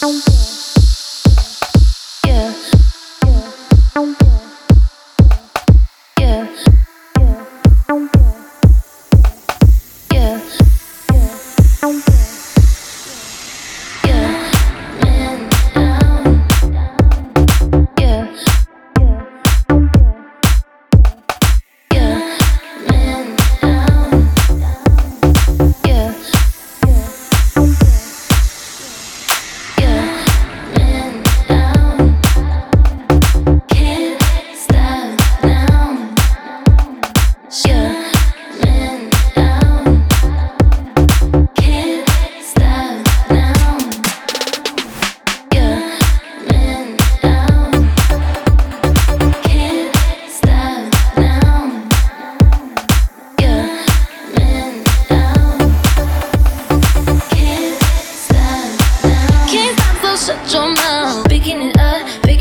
Ow.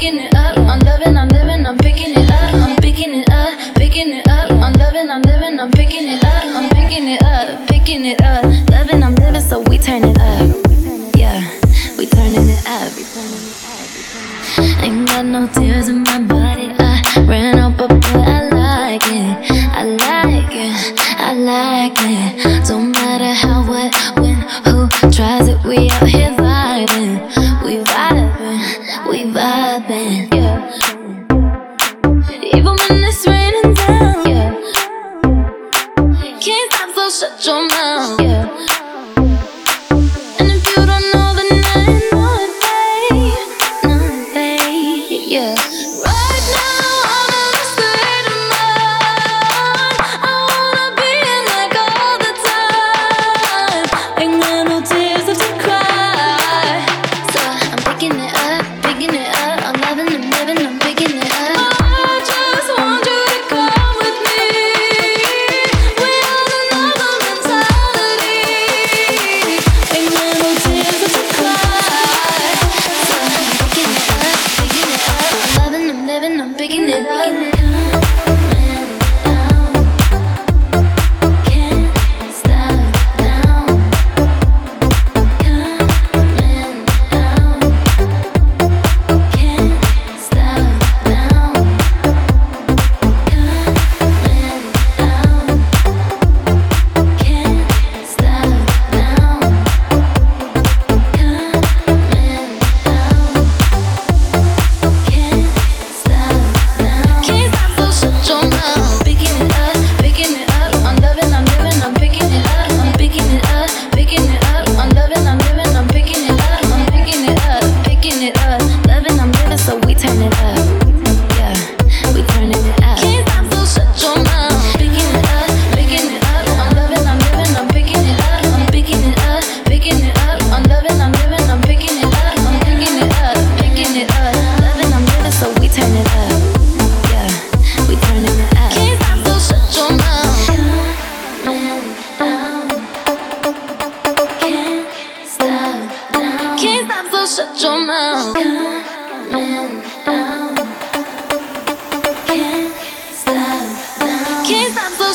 picking it up. I'm loving, I'm living, I'm picking it up. I'm picking it up, picking it up. I'm loving, I'm living, I'm picking it up. I'm picking it up, picking it up. Loving, I'm living, so we turn it up. Yeah, we turning it up. Ain't got no tears in my body. I ran up, a but I like it. I like it. I like it. Don't matter how, what, when, who tries it. We out here. with us.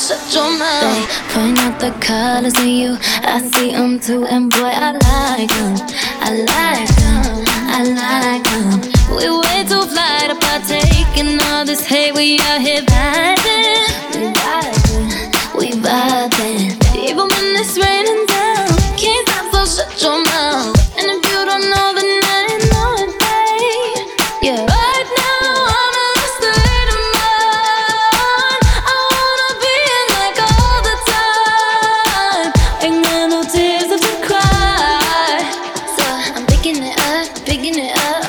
set your. They point out the colors in you. I see them too, and boy, I like them. I like them. I like them. We way too fly to partake in all this hate. We are here. picking it up.